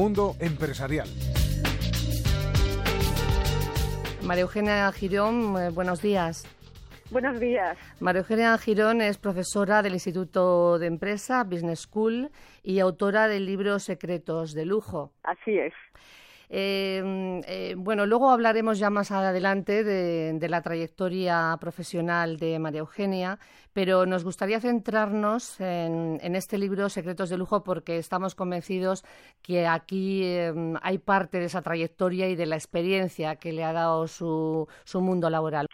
Mundo Empresarial. María Eugenia Girón, eh, buenos días. Buenos días. María Eugenia Girón es profesora del Instituto de Empresa, Business School, y autora del libro Secretos de Lujo. Así es. Eh, eh, bueno, luego hablaremos ya más adelante de, la trayectoria profesional de María Eugenia, pero nos gustaría centrarnos en, este libro Secretos de Lujo porque estamos convencidos que aquí eh, hay parte de esa trayectoria y de la experiencia que le ha dado su mundo laboral.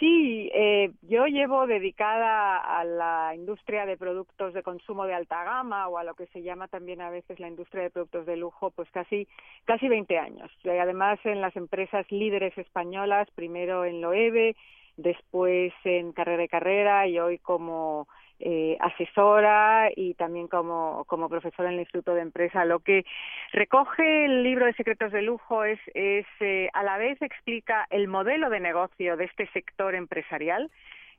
Sí, eh, yo llevo dedicada a la industria de productos de consumo de alta gama o a lo que se llama también a veces la industria de productos de lujo, pues casi casi 20 años. Y además en las empresas líderes españolas, primero en Loewe, después en Carrera y Carrera y hoy como eh, asesora y también como, como profesora en el Instituto de Empresa. Lo que recoge el libro de secretos de lujo es, es eh, a la vez explica el modelo de negocio de este sector empresarial,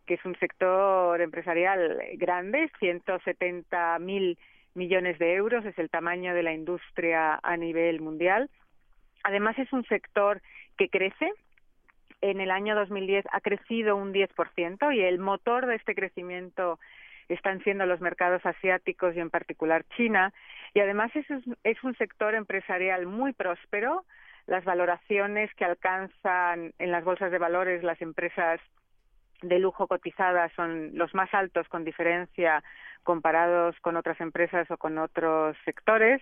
que es un sector empresarial grande, 170 mil millones de euros, es el tamaño de la industria a nivel mundial. Además, es un sector que crece, en el año 2010 ha crecido un 10% y el motor de este crecimiento están siendo los mercados asiáticos y en particular China. Y además es, es un sector empresarial muy próspero. Las valoraciones que alcanzan en las bolsas de valores las empresas de lujo cotizadas son los más altos con diferencia comparados con otras empresas o con otros sectores.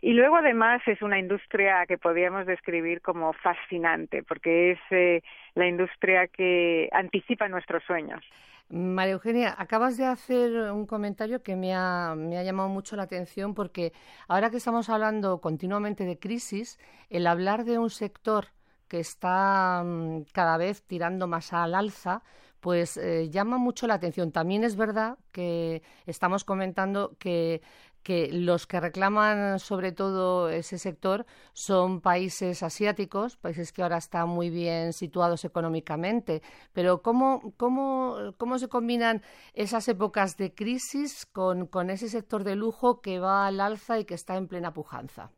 Y luego, además, es una industria que podríamos describir como fascinante, porque es eh, la industria que anticipa nuestros sueños. María Eugenia, acabas de hacer un comentario que me ha, me ha, llamado mucho la atención porque ahora que estamos hablando continuamente de crisis, el hablar de un sector que está mm, cada vez tirando más al alza, pues eh, llama mucho la atención. También es verdad que estamos comentando que, que los que reclaman sobre todo ese sector son países asiáticos, países que ahora están muy bien situados económicamente. Pero ¿cómo, cómo, cómo se combinan esas épocas de crisis con, con ese sector de lujo que va al alza y que está en plena pujanza?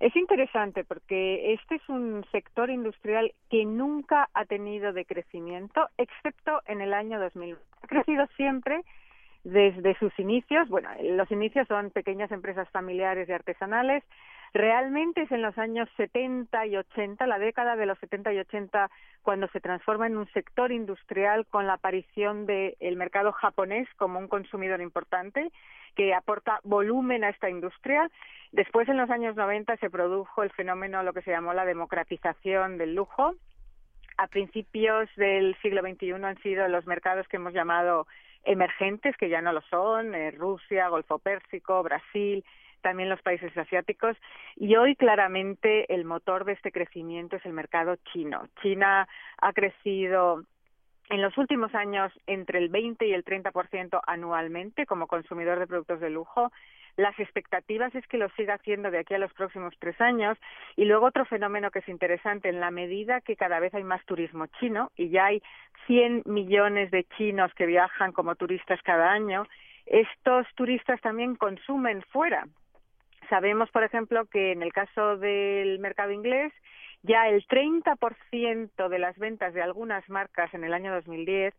Es interesante porque este es un sector industrial que nunca ha tenido de crecimiento, excepto en el año 2000. Ha crecido siempre desde sus inicios. Bueno, los inicios son pequeñas empresas familiares y artesanales. Realmente es en los años 70 y 80, la década de los 70 y 80, cuando se transforma en un sector industrial con la aparición del mercado japonés como un consumidor importante que aporta volumen a esta industria. Después, en los años 90, se produjo el fenómeno, lo que se llamó la democratización del lujo. A principios del siglo XXI han sido los mercados que hemos llamado emergentes, que ya no lo son, eh, Rusia, Golfo Pérsico, Brasil, también los países asiáticos. Y hoy claramente el motor de este crecimiento es el mercado chino. China ha crecido en los últimos años entre el 20 y el 30% anualmente como consumidor de productos de lujo. Las expectativas es que lo siga haciendo de aquí a los próximos tres años. Y luego otro fenómeno que es interesante, en la medida que cada vez hay más turismo chino y ya hay 100 millones de chinos que viajan como turistas cada año, estos turistas también consumen fuera. Sabemos, por ejemplo, que en el caso del mercado inglés, ya el 30% de las ventas de algunas marcas en el año 2010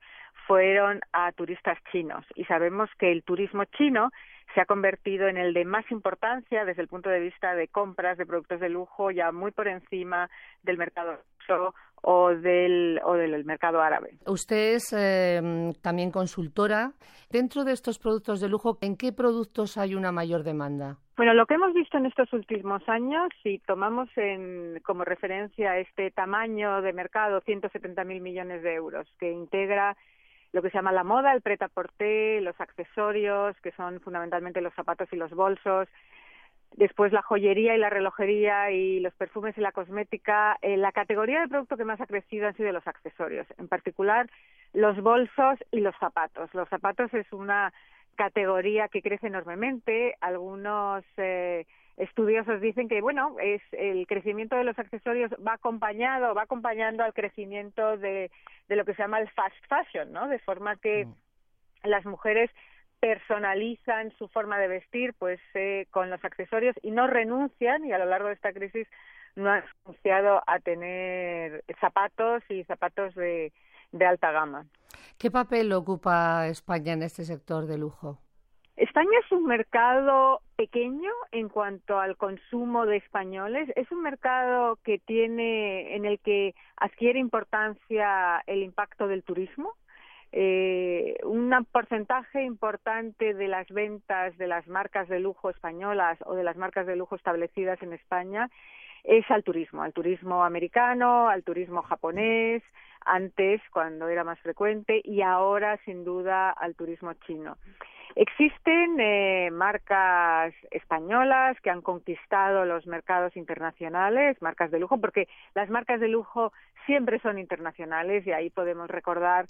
fueron a turistas chinos. Y sabemos que el turismo chino se ha convertido en el de más importancia desde el punto de vista de compras de productos de lujo ya muy por encima del mercado o del, o del mercado árabe. Usted es em, también consultora. Dentro de estos productos de lujo, ¿en qué productos hay una mayor demanda? Bueno, lo que hemos visto en estos últimos años, si tomamos en, como referencia este tamaño de mercado, 170.000 millones de euros, que integra lo que se llama la moda, el prêt-à-porter, los accesorios, que son fundamentalmente los zapatos y los bolsos, después la joyería y la relojería y los perfumes y la cosmética. Eh, la categoría de producto que más ha crecido han sido los accesorios, en particular los bolsos y los zapatos. Los zapatos es una categoría que crece enormemente. Algunos eh, estudiosos dicen que bueno es el crecimiento de los accesorios va acompañado va acompañando al crecimiento de, de lo que se llama el fast fashion no de forma que mm. las mujeres personalizan su forma de vestir pues eh, con los accesorios y no renuncian y a lo largo de esta crisis no han renunciado a tener zapatos y zapatos de, de alta gama. ¿Qué papel ocupa España en este sector de lujo? España es un mercado pequeño en cuanto al consumo de españoles. Es un mercado que tiene, en el que adquiere importancia el impacto del turismo. Eh, un porcentaje importante de las ventas de las marcas de lujo españolas o de las marcas de lujo establecidas en España es al turismo, al turismo americano, al turismo japonés, antes cuando era más frecuente y ahora sin duda al turismo chino. Existen eh, marcas españolas que han conquistado los mercados internacionales, marcas de lujo, porque las marcas de lujo siempre son internacionales y ahí podemos recordar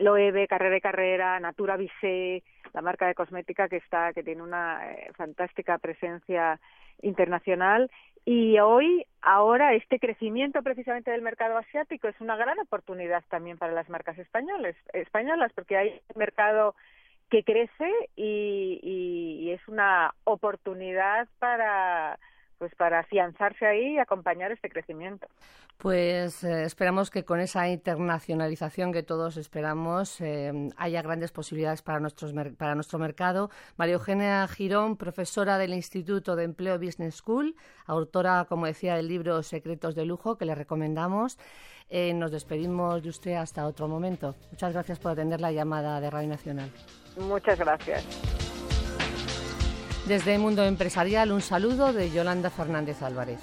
Loewe, Carrera y Carrera, Natura Vissé, la marca de cosmética que está, que tiene una eh, fantástica presencia internacional. Y hoy, ahora, este crecimiento precisamente del mercado asiático es una gran oportunidad también para las marcas españoles, españolas, porque hay un mercado que crece y, y, es una oportunidad para pues para afianzarse ahí y acompañar este crecimiento. Pues eh, esperamos que con esa internacionalización que todos esperamos eh, haya grandes posibilidades para, nuestros, para nuestro mercado. María Eugenia Girón, profesora del Instituto de Empleo Business School, autora, como decía, del libro Secretos de Lujo, que le recomendamos. Eh, nos despedimos de usted hasta otro momento. Muchas gracias por atender la llamada de Radio Nacional. Muchas gracias. Desde el Mundo Empresarial, un saludo de Yolanda Fernández Álvarez.